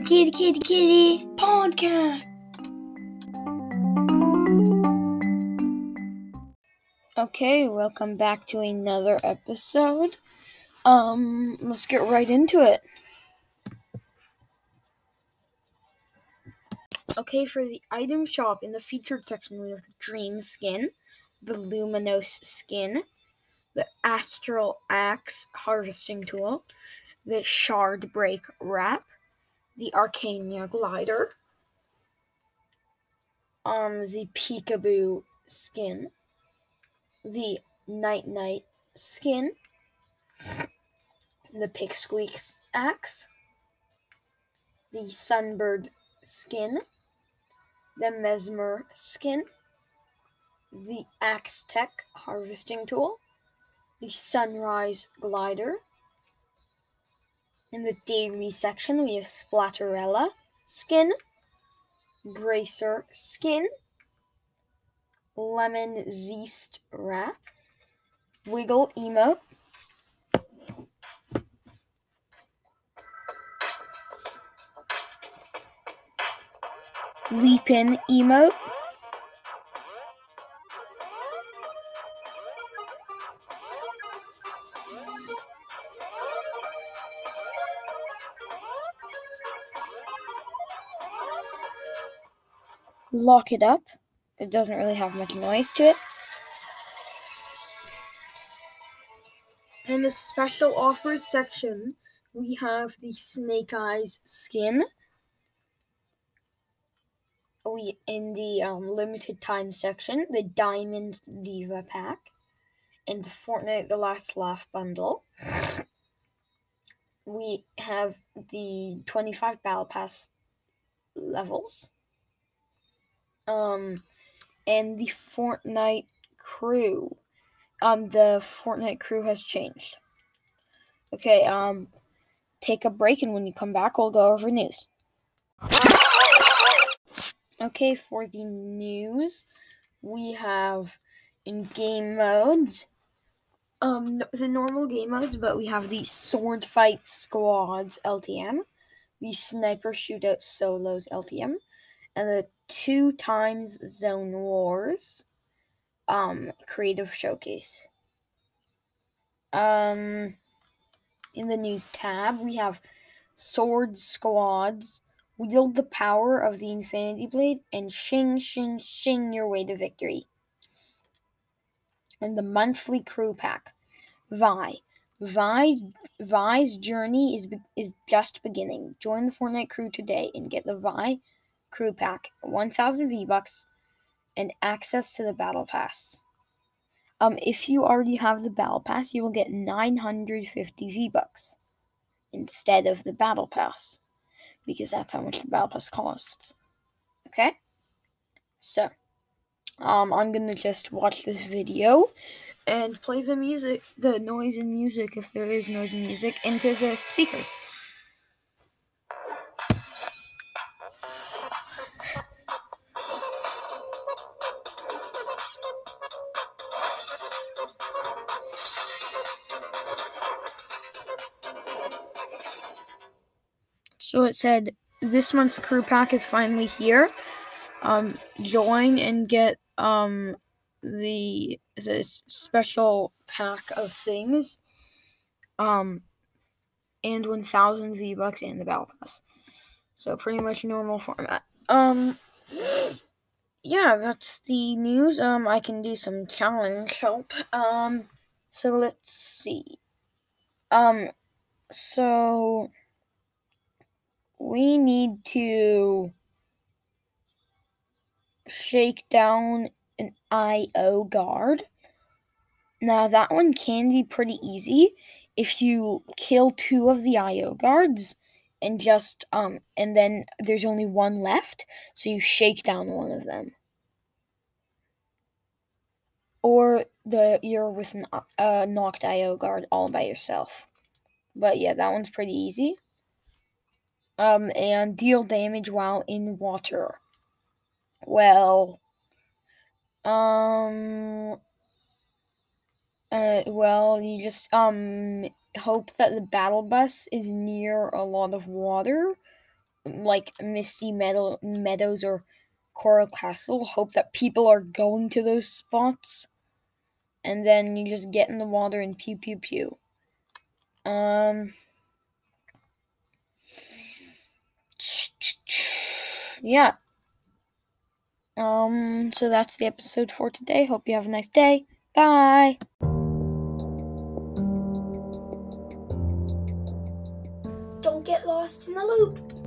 the Kitty Kitty Kitty podcast. Okay, welcome back to another episode. Um, let's get right into it. Okay, for the item shop in the featured section, we have the Dream Skin, the Luminous Skin, the Astral Axe Harvesting Tool, the Shard Break Wrap, the Arcania Glider, um, the Peekaboo Skin, the Night Night Skin, the Pick Squeaks Axe, the Sunbird Skin, the Mezmer Skin, the Axe Tech Harvesting Tool, the Sunrise Glider. In the daily section, we have Splatterella Skin, Bracer Skin, Lemon Zest Wrap, Wiggle Emote, Leapin Emote, Lock It Up. It doesn't really have much noise to it. In the special offers section, we have the Snake Eyes skin. We in the um, limited time section, the Diamond Diva pack, and the Fortnite The Last Laugh bundle. We have the 25 Battle Pass levels. Um, and the Fortnite crew. Um, the Fortnite crew has changed. Okay, um, take a break, and when you come back, we'll go over news. Okay, for the news, we have in game modes, um, the normal game modes, but we have the Sword Fight Squads LTM, the Sniper Shootout Solos LTM, and the two times Zone Wars um creative showcase. Um in the news tab we have Sword Squads wield the power of the Infinity Blade and shing shing shing your way to victory. And the monthly crew pack. Vi. Vi Vi's journey is is just beginning. Join the Fortnite crew today and get the Vi crew pack, 1000 V-bucks, and access to the battle pass. Um, if you already have the battle pass, you will get 950 V-bucks instead of the battle pass because that's how much the battle pass costs. Okay? So, um, I'm gonna just watch this video and play the music, the noise and music, if there is noise and music, into the speakers. So it said this month's crew pack is finally here. Um, join and get um the this special pack of things. Um, and 1,000 V bucks and the battle pass. So pretty much normal format. Um, yeah, that's the news. Um, I can do some challenge help. Um, so let's see. Um, so we need to shake down an IO guard. Now, that one can be pretty easy if you kill two of the IO guards and just, um, and then there's only one left, so you shake down one of them. Or the you're with a uh, knocked IO guard all by yourself. But yeah, that one's pretty easy um, and deal damage while in water. Well, um, uh, well, you just um hope that the battle bus is near a lot of water, like Misty Meadow, Meadows or Coral Castle. Hope that people are going to those spots. And then you just get in the water and pew pew pew. Um. Yeah. Um, so that's the episode for today. Hope you have a nice day. Bye. Don't get lost in the loop.